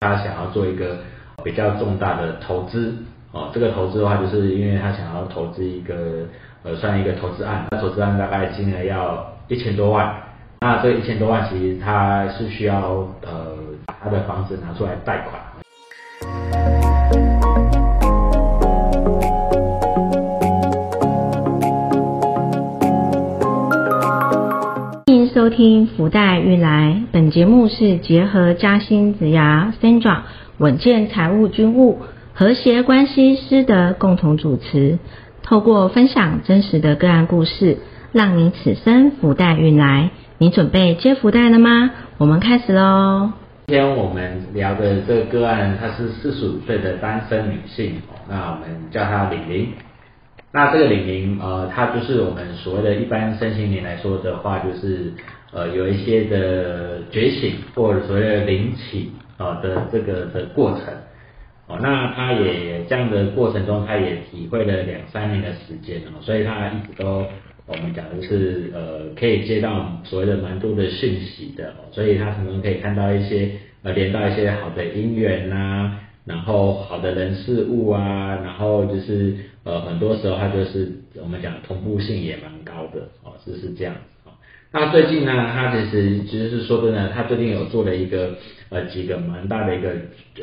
他想要做一个比较重大的投资哦，这个投资的话，就是因为他想要投资一个呃，算一个投资案，那投资案大概金额要一千多万，那这一千多万其实他是需要呃，把他的房子拿出来贷款。听福袋运来，本节目是结合嘉兴子牙 Sandra 稳健财务军务和谐关系师的共同主持，透过分享真实的个案故事，让你此生福袋运来。你准备接福袋了吗？我们开始喽。今天我们聊的这个个案，她是四十五岁的单身女性，那我们叫她玲玲。那这个玲玲，呃，她就是我们所谓的一般身心灵来说的话，就是。呃，有一些的觉醒或者所谓的灵起啊的这个的过程，哦，那他也这样的过程中，他也体会了两三年的时间哦，所以他一直都我们讲的是呃，可以接到所谓的蛮多的讯息的，所以他可能可以看到一些呃，连到一些好的姻缘呐，然后好的人事物啊，然后就是呃，很多时候他就是我们讲同步性也蛮高的哦，是是这样。那最近呢，他其实其实是说真的，他最近有做了一个呃几个蛮大的一个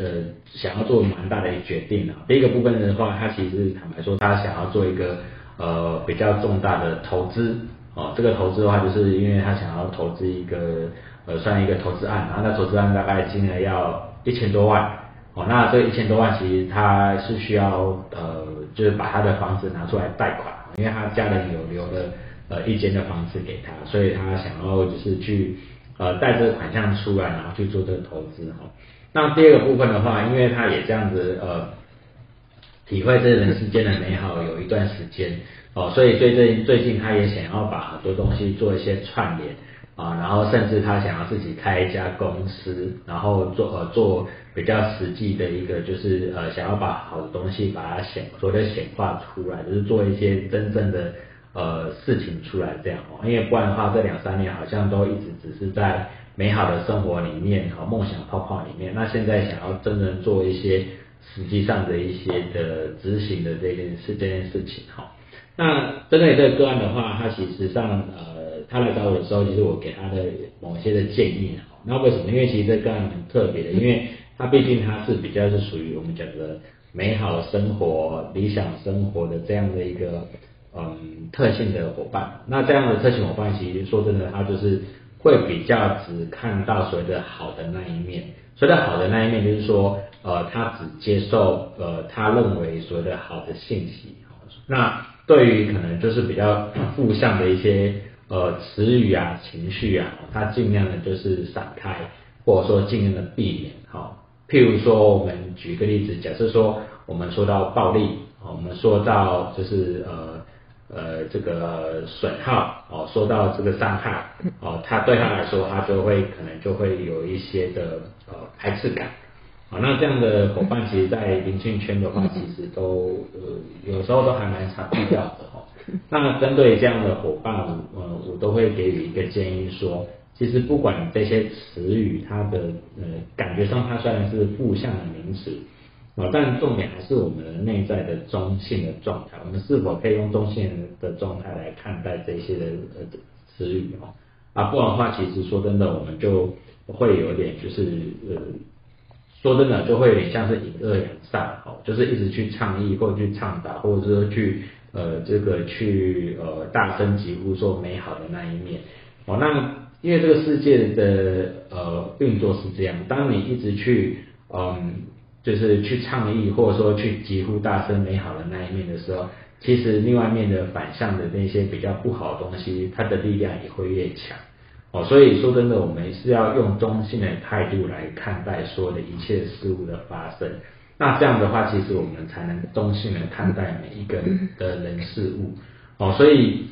呃想要做蛮大的一个决定啊。第一个部分的话，他其实坦白说，他想要做一个呃比较重大的投资哦。这个投资的话，就是因为他想要投资一个呃算一个投资案，然后那投资案大概金额要一千多万哦。那这一千多万其实他是需要呃就是把他的房子拿出来贷款，因为他家人有留了。呃，一间的房子给他，所以他想要就是去呃带这个款项出来，然后去做这个投资哈。那第二个部分的话，因为他也这样子呃体会这人世间的美好有一段时间哦，所以最近最近他也想要把很多东西做一些串联啊，然后甚至他想要自己开一家公司，然后做呃做比较实际的一个就是呃想要把好的东西把它显所谓的显化出来，就是做一些真正的。呃，事情出来这样哦，因为不然的话，这两三年好像都一直只是在美好的生活里面和梦想泡泡里面。那现在想要真正做一些实际上的一些的执行的这件事这件事情哈。那针对这个个案的话，他其实上呃，他来找我的时候，其实我给他的某些的建议哈。那为什么？因为其实这个案很特别的，因为他毕竟他是比较是属于我们讲的美好生活、理想生活的这样的一个。嗯，特性的伙伴，那这样的特性伙伴，其实说真的，他就是会比较只看到所谓的好的那一面。所谓的好的那一面，就是说，呃，他只接受呃他认为所谓的好的信息。那对于可能就是比较负向的一些呃词语啊、情绪啊，他尽量的就是闪开，或者说尽量的避免。好，譬如说，我们举个例子，假设说我们说到暴力，我们说到就是呃。呃，这个损耗哦，受到这个伤害哦，他对他来说，他就会可能就会有一些的呃排斥感啊。那这样的伙伴，其实，在灵性圈的话，其实都呃有时候都还蛮常遇到的哦。那针对这样的伙伴，呃，我都会给予一个建议说，其实不管这些词语，它的呃感觉上，它虽然是负向的名词。啊，但重点还是我们内在的中性的状态。我们是否可以用中性的状态来看待这些的呃词语哦？啊，不然的话，其实说真的，我们就会有点就是呃，说真的，就会有点像是引恶扬善哦，就是一直去倡议或者去倡导，或者说去呃这个去呃大声疾呼说美好的那一面哦。那因为这个世界的呃运作是这样，当你一直去嗯。就是去倡议，或者说去疾呼大声美好的那一面的时候，其实另外面的反向的那些比较不好的东西，它的力量也会越强哦。所以说真的，我们是要用中性的态度来看待所有的一切事物的发生。那这样的话，其实我们才能中性的看待每一个的人事物哦。所以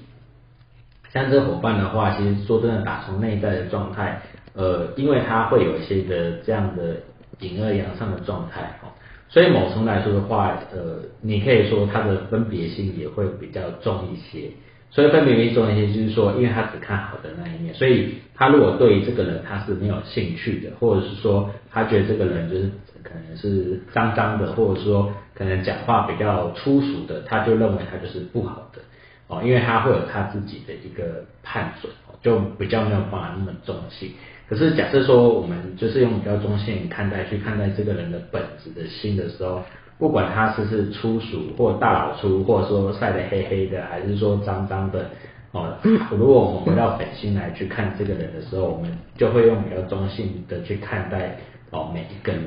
像这伙伴的话，其实说真的，打从内在的状态，呃，因为他会有一些的这样的。隐恶扬善的状态，哦，所以某程度来说的话，呃，你可以说它的分别心也会比较重一些，所以分别心重一些就是说，因为他只看好的那一面，所以他如果对这个人他是没有兴趣的，或者是说他觉得这个人就是可能是脏脏的，或者说可能讲话比较粗俗的，他就认为他就是不好的哦，因为他会有他自己的一个判准，就比较没有办法那么中性。可是假设说我们就是用比较中性看待去看待这个人的本质的心的时候。不管他是是粗俗或大老粗，或者说晒得黑黑的，还是说脏脏的哦，如果我们回到本心来去看这个人的时候，我们就会用比较中性的去看待哦每一个人。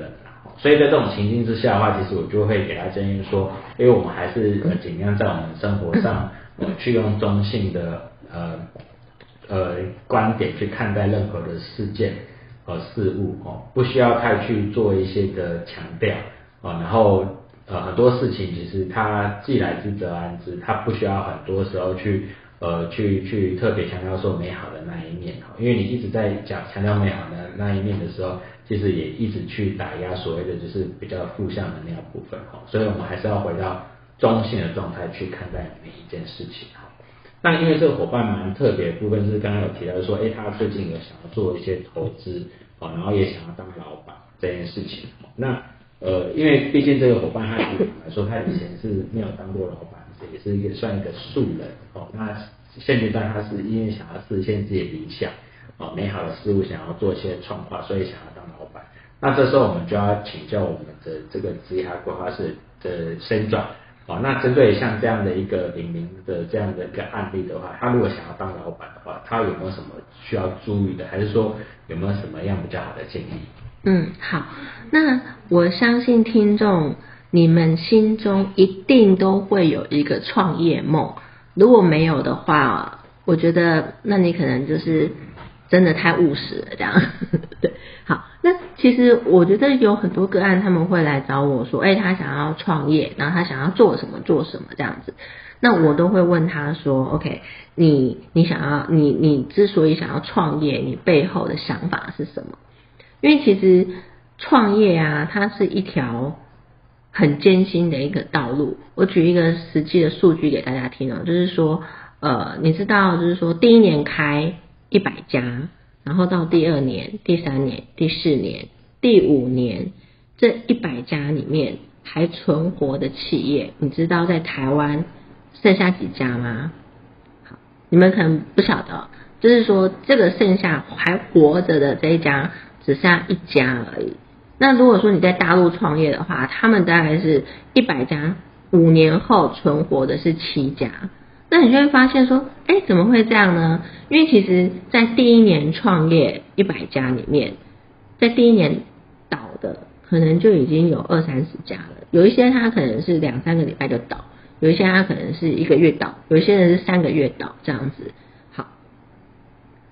所以在这种情境之下的话，其实我就会给他建议说，因为我们还是尽量在我们生活上去用中性的呃呃观点去看待任何的事件和事物哦，不需要太去做一些的强调啊，然后。呃，很多事情其实它既来之则安之，它不需要很多时候去呃去去特别强调说美好的那一面哈，因为你一直在讲强调美好的那一面的时候，其实也一直去打压所谓的就是比较负向的那个部分哈，所以我们还是要回到中性的状态去看待每一件事情哈。那因为这个伙伴蛮特别部分是刚刚有提到说，哎，他最近有想要做一些投资哦，然后也想要当老板这件事情，那。呃，因为毕竟这个伙伴他来说，他以前是没有当过老板，也是一个算一个素人哦。那现阶段他是因为想要实现自己的理想哦，美好的事物想要做一些创化，所以想要当老板。那这时候我们就要请教我们的这个职业规划师的生转哦。那针对像这样的一个领明的这样的一个案例的话，他如果想要当老板的话，他有没有什么需要注意的，还是说有没有什么样比较好的建议？嗯，好，那我相信听众你们心中一定都会有一个创业梦，如果没有的话，我觉得那你可能就是真的太务实了，这样。对，好，那其实我觉得有很多个案他们会来找我说，哎，他想要创业，然后他想要做什么做什么这样子，那我都会问他说，OK，你你想要你你之所以想要创业，你背后的想法是什么？因为其实创业啊，它是一条很艰辛的一个道路。我举一个实际的数据给大家听哦，就是说，呃，你知道，就是说，第一年开一百家，然后到第二年、第三年、第四年、第五年，这一百家里面还存活的企业，你知道在台湾剩下几家吗？好，你们可能不晓得，就是说，这个剩下还活着的这一家。只剩下一家而已。那如果说你在大陆创业的话，他们大概是一百家，五年后存活的是七家。那你就会发现说，哎，怎么会这样呢？因为其实，在第一年创业一百家里面，在第一年倒的可能就已经有二三十家了。有一些他可能是两三个礼拜就倒，有一些他可能是一个月倒，有一些人是三个月倒这样子。好，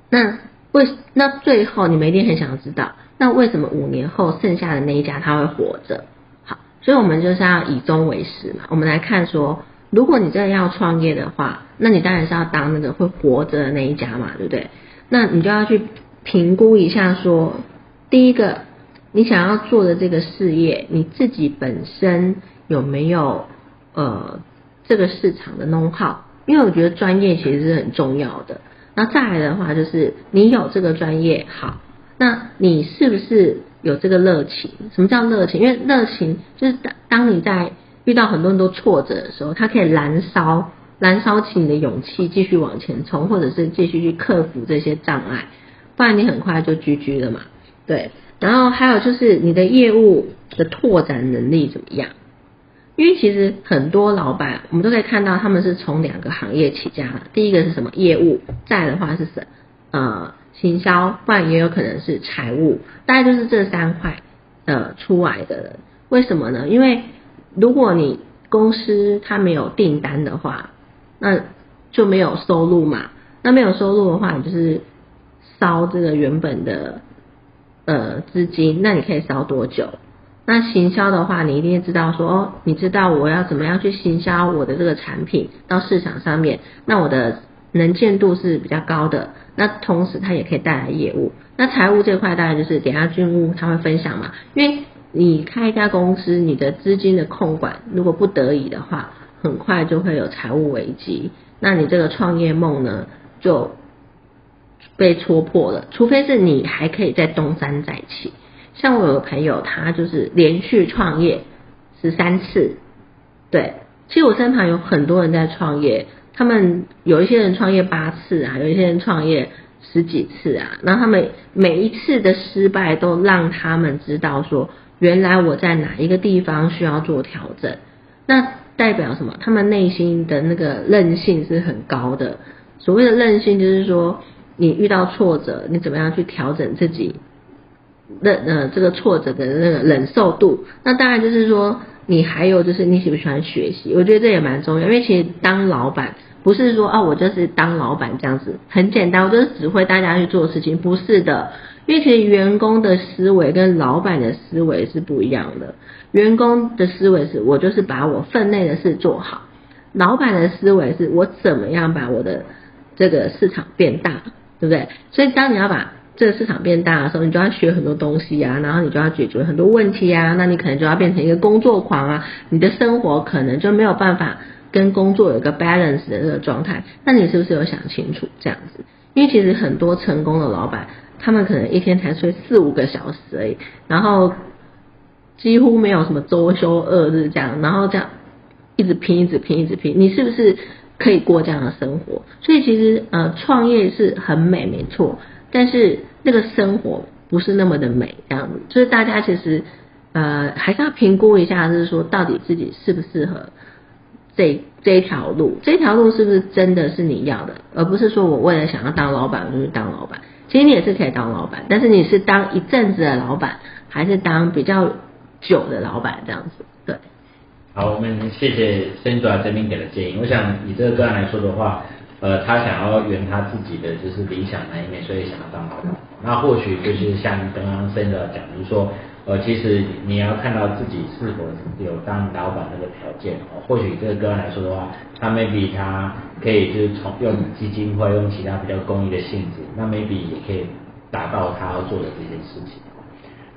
那。为那最后你们一定很想要知道，那为什么五年后剩下的那一家他会活着？好，所以我们就是要以终为始嘛。我们来看说，如果你真的要创业的话，那你当然是要当那个会活着的那一家嘛，对不对？那你就要去评估一下说，第一个，你想要做的这个事业，你自己本身有没有呃这个市场的 know how？因为我觉得专业其实是很重要的。那再来的话，就是你有这个专业好，那你是不是有这个热情？什么叫热情？因为热情就是当当你在遇到很多很多挫折的时候，他可以燃烧燃烧起你的勇气，继续往前冲，或者是继续去克服这些障碍，不然你很快就 GG 了嘛。对，然后还有就是你的业务的拓展能力怎么样？因为其实很多老板，我们都可以看到他们是从两个行业起家的。第一个是什么业务，再的话是什呃行销，不然也有可能是财务，大概就是这三块呃出来的人。为什么呢？因为如果你公司它没有订单的话，那就没有收入嘛。那没有收入的话，你就是烧这个原本的呃资金，那你可以烧多久？那行销的话，你一定知道说哦，你知道我要怎么样去行销我的这个产品到市场上面，那我的能见度是比较高的。那同时它也可以带来业务。那财务这块大概就是点下军务他会分享嘛，因为你开一家公司，你的资金的控管如果不得已的话，很快就会有财务危机。那你这个创业梦呢就被戳破了。除非是你还可以再东山再起。像我有个朋友，他就是连续创业十三次，对。其实我身旁有很多人在创业，他们有一些人创业八次啊，有一些人创业十几次啊，然后他们每一次的失败都让他们知道说，原来我在哪一个地方需要做调整。那代表什么？他们内心的那个韧性是很高的。所谓的韧性，就是说你遇到挫折，你怎么样去调整自己忍呃这个挫折的那个忍受度。那当然就是说。你还有就是你喜不喜欢学习？我觉得这也蛮重要，因为其实当老板不是说啊我就是当老板这样子很简单，我就是指挥大家去做事情，不是的。因为其实员工的思维跟老板的思维是不一样的。员工的思维是我就是把我分内的事做好，老板的思维是我怎么样把我的这个市场变大，对不对？所以当你要把这个市场变大的时候，你就要学很多东西啊，然后你就要解决很多问题啊，那你可能就要变成一个工作狂啊，你的生活可能就没有办法跟工作有一个 balance 的这个状态。那你是不是有想清楚这样子？因为其实很多成功的老板，他们可能一天才睡四五个小时而已，然后几乎没有什么周休二日这样，然后这样一直拼，一直拼，一直拼。你是不是可以过这样的生活？所以其实呃，创业是很美，没错。但是那个生活不是那么的美，这样子，就是大家其实呃还是要评估一下，就是说到底自己适不适合这这一条路，这条路是不是真的是你要的，而不是说我为了想要当老板我就去当老板。其实你也是可以当老板，但是你是当一阵子的老板，还是当比较久的老板这样子？对。好，我们谢谢 Sandra 这边给的建议。我想以这个个案来说的话。呃，他想要圆他自己的就是理想那一面，所以想要当老板。那或许就是像刚刚森的讲，比如说，呃，其实你要看到自己是否有当老板那个条件哦。或许这个个人来说的话，他 maybe 他可以就是从用基金或用其他比较公益的性质，那 maybe 也可以达到他要做的这件事情。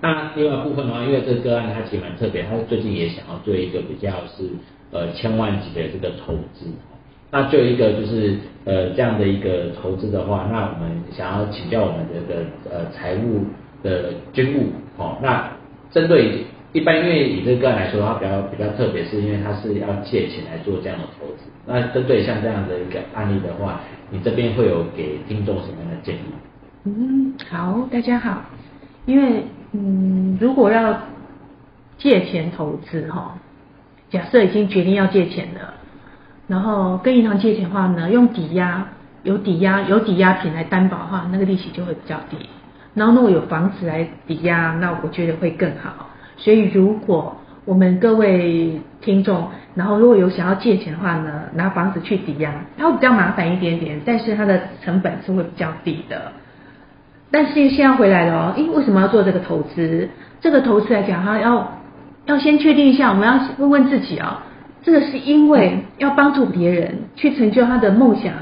那另外部分的话，因为这个个案他其实蛮特别，他最近也想要做一个比较是呃千万级的这个投资。那就一个就是呃这样的一个投资的话，那我们想要请教我们这个呃财务的军务哦，那针对一般因为以这个来说，它比较比较特别，是因为它是要借钱来做这样的投资。那针对像这样的一个案例的话，你这边会有给听众什么样的建议？嗯，好，大家好，因为嗯如果要借钱投资哈，假设已经决定要借钱了。然后跟银行借钱的话呢，用抵押有抵押有抵押品来担保的话，那个利息就会比较低。然后如果有房子来抵押，那我觉得会更好。所以如果我们各位听众，然后如果有想要借钱的话呢，拿房子去抵押，它会比较麻烦一点点，但是它的成本是会比较低的。但是现在回来了哦，因为什么要做这个投资？这个投资来讲，哈，要要先确定一下，我们要问问自己哦。这个是因为要帮助别人去成就他的梦想，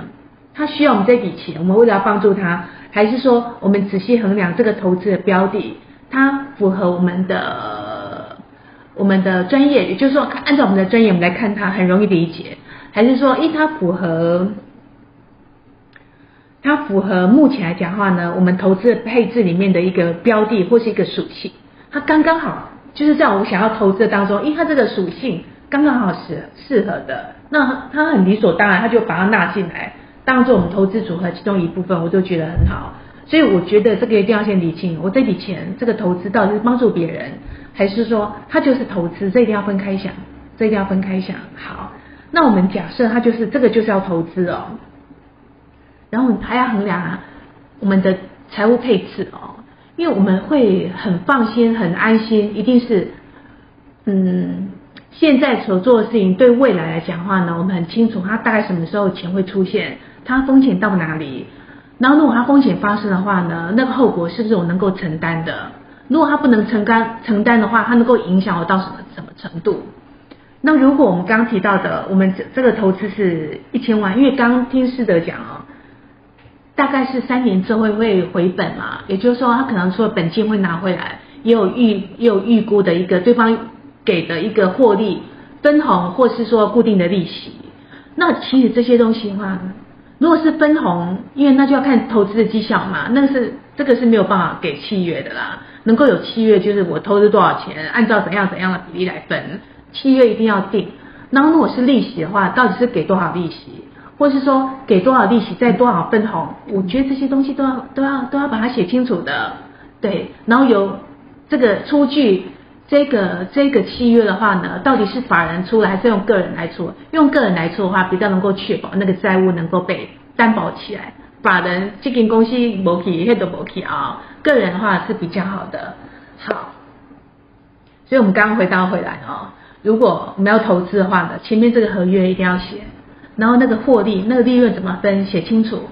他需要我们这笔钱，我们为了要帮助他，还是说我们仔细衡量这个投资的标的，它符合我们的我们的专业，也就是说按照我们的专业，我们来看它很容易理解，还是说，因它符合它符合目前来讲话呢，我们投资的配置里面的一个标的或是一个属性，它刚刚好就是在我们想要投资的当中，因为它这个属性。刚刚好适适合的，那它很理所当然，它就把它纳进来，当做我们投资组合其中一部分，我就觉得很好。所以我觉得这个一定要先理清，我这笔钱这个投资到底是帮助别人，还是说它就是投资，这一定要分开想，这一定要分开想。好，那我们假设它就是这个就是要投资哦，然后还要衡量我们的财务配置哦，因为我们会很放心、很安心，一定是嗯。现在所做的事情对未来来讲话呢，我们很清楚，它大概什么时候钱会出现，它风险到哪里，然后如果它风险发生的话呢，那个后果是不是我能够承担的？如果它不能承担承担的话，它能够影响我到什么什么程度？那如果我们刚提到的，我们这这个投资是一千万，因为刚刚听师德讲哦，大概是三年之后会回本嘛，也就是说，他可能除了本金会拿回来，也有预也有预估的一个对方。给的一个获利分红，或是说固定的利息，那其实这些东西的话，如果是分红，因为那就要看投资的绩效嘛，那是这个是没有办法给契约的啦。能够有契约，就是我投资多少钱，按照怎样怎样的比例来分，契约一定要定。然后如果是利息的话，到底是给多少利息，或是说给多少利息，再多少分红，我觉得这些东西都要都要都要把它写清楚的。对，然后有这个出具这个这个契约的话呢，到底是法人出还是用个人来出？用个人来出的话，比较能够确保那个债务能够被担保起来。法人这间公司没去，那都没去啊。个人的话是比较好的。好，所以我们刚刚回答回来哦，如果我们要投资的话呢，前面这个合约一定要写，然后那个获利、那个利润怎么分，写清楚，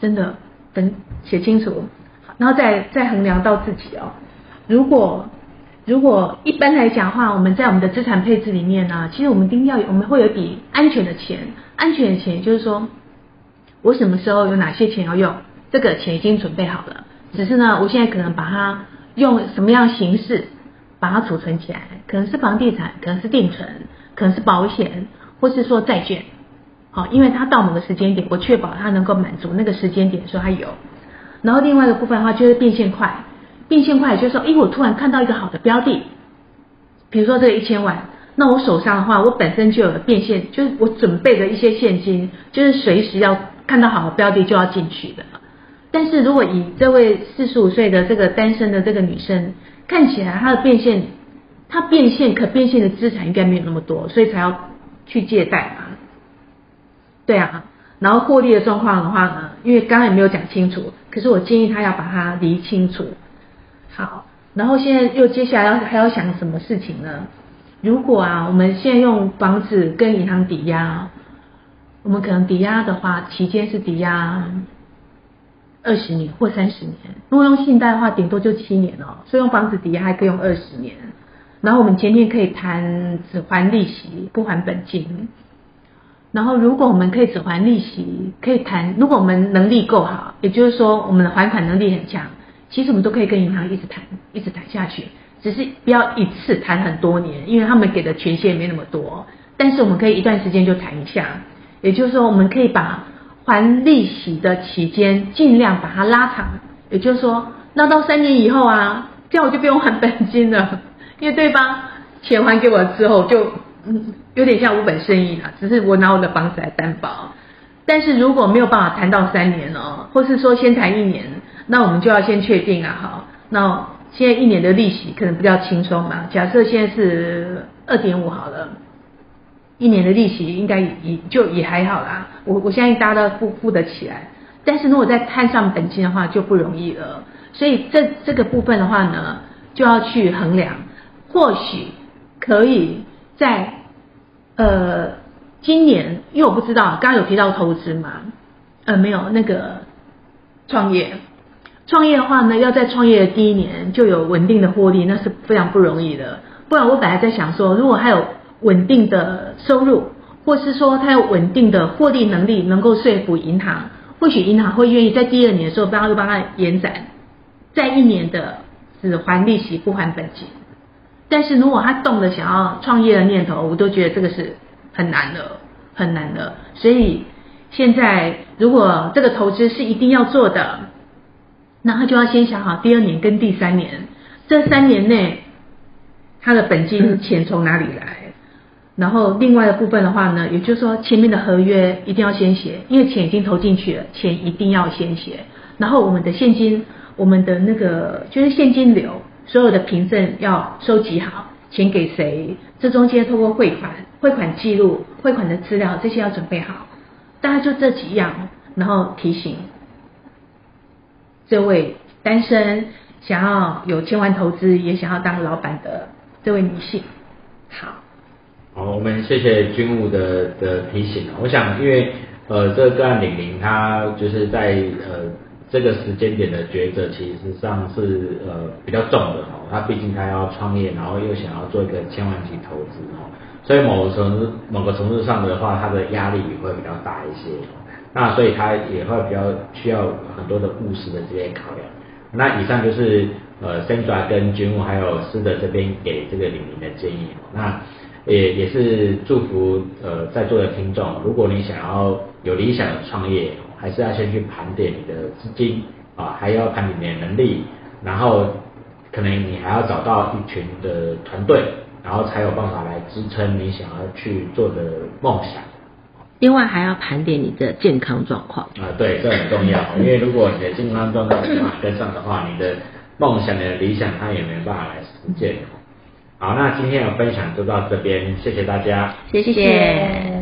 真的分写清楚。然后再再衡量到自己哦。如果如果一般来讲的话，我们在我们的资产配置里面呢，其实我们一定要我们会有一笔安全的钱。安全的钱就是说，我什么时候有哪些钱要用，这个钱已经准备好了。只是呢，我现在可能把它用什么样形式把它储存起来，可能是房地产，可能是定存，可能是保险，或是说债券。好，因为它到某个时间点，我确保它能够满足那个时间点，说它有。然后另外一个部分的话，就是变现快。变现快就是说，哎，我突然看到一个好的标的，比如说这一千万，那我手上的话，我本身就有了变现，就是我准备的一些现金，就是随时要看到好的标的就要进去的。但是如果以这位四十五岁的这个单身的这个女生，看起来她的变现，她变现可变现的资产应该没有那么多，所以才要去借贷嘛。对啊。然后获利的状况的话呢，因为刚刚也没有讲清楚，可是我建议她要把它理清楚。好，然后现在又接下来要还要想什么事情呢？如果啊，我们现在用房子跟银行抵押，我们可能抵押的话，期间是抵押二十年或三十年。如果用信贷的话，顶多就七年哦。所以用房子抵押还可以用二十年。然后我们前面可以谈只还利息不还本金。然后，如果我们可以只还利息，可以谈。如果我们能力够好，也就是说我们的还款能力很强，其实我们都可以跟银行一直谈，一直谈下去。只是不要一次谈很多年，因为他们给的权限没那么多。但是我们可以一段时间就谈一下，也就是说我们可以把还利息的期间尽量把它拉长。也就是说，那到三年以后啊，这样我就不用还本金了，因为对方钱还给我之后就。嗯，有点像五本生意啦，只是我拿我的房子来担保。但是如果没有办法谈到三年哦，或是说先谈一年，那我们就要先确定啊，好，那现在一年的利息可能比较轻松嘛。假设现在是二点五好了，一年的利息应该也就也还好啦。我我相信大家都付付得起来。但是如果再摊上本金的话，就不容易了。所以这这个部分的话呢，就要去衡量，或许可以。在呃今年，因为我不知道，刚刚有提到投资嘛，呃没有那个创业，创业的话呢，要在创业的第一年就有稳定的获利，那是非常不容易的。不然我本来在想说，如果还有稳定的收入，或是说他有稳定的获利能力，能够说服银行，或许银行会愿意在第二年的时候帮他帮他延展，在一年的只还利息不还本金。但是如果他动了想要创业的念头，我都觉得这个是很难的，很难的。所以现在如果这个投资是一定要做的，那他就要先想好第二年跟第三年这三年内他的本金钱从哪里来。然后另外的部分的话呢，也就是说前面的合约一定要先写，因为钱已经投进去了，钱一定要先写。然后我们的现金，我们的那个就是现金流。所有的凭证要收集好，钱给谁？这中间通过汇款、汇款记录、汇款的资料这些要准备好。大概就这几样，然后提醒这位单身想要有千万投资也想要当老板的这位女性。好，好，我们谢谢军务的的提醒。我想，因为呃，这个案玲玲她就是在呃。这个时间点的抉择，其实上是呃比较重的哦。他毕竟他要创业，然后又想要做一个千万级投资哦，所以某个程某个程度上的话，他的压力也会比较大一些。那所以他也会比较需要很多的务实的这些考量。那以上就是呃 Sandra 跟君武还有师的这边给这个李明的建议。那也也是祝福呃在座的听众，如果你想要有理想的创业，还是要先去盘点你的资金啊，还要盘点你的能力，然后可能你还要找到一群的团队，然后才有办法来支撑你想要去做的梦想。另外还要盘点你的健康状况。啊，对，这很重要，因为如果你的健康状况无法跟上的话，你的梦想、你的理想，它也没办法来实现。好，那今天的分享就到这边，谢谢大家。谢谢。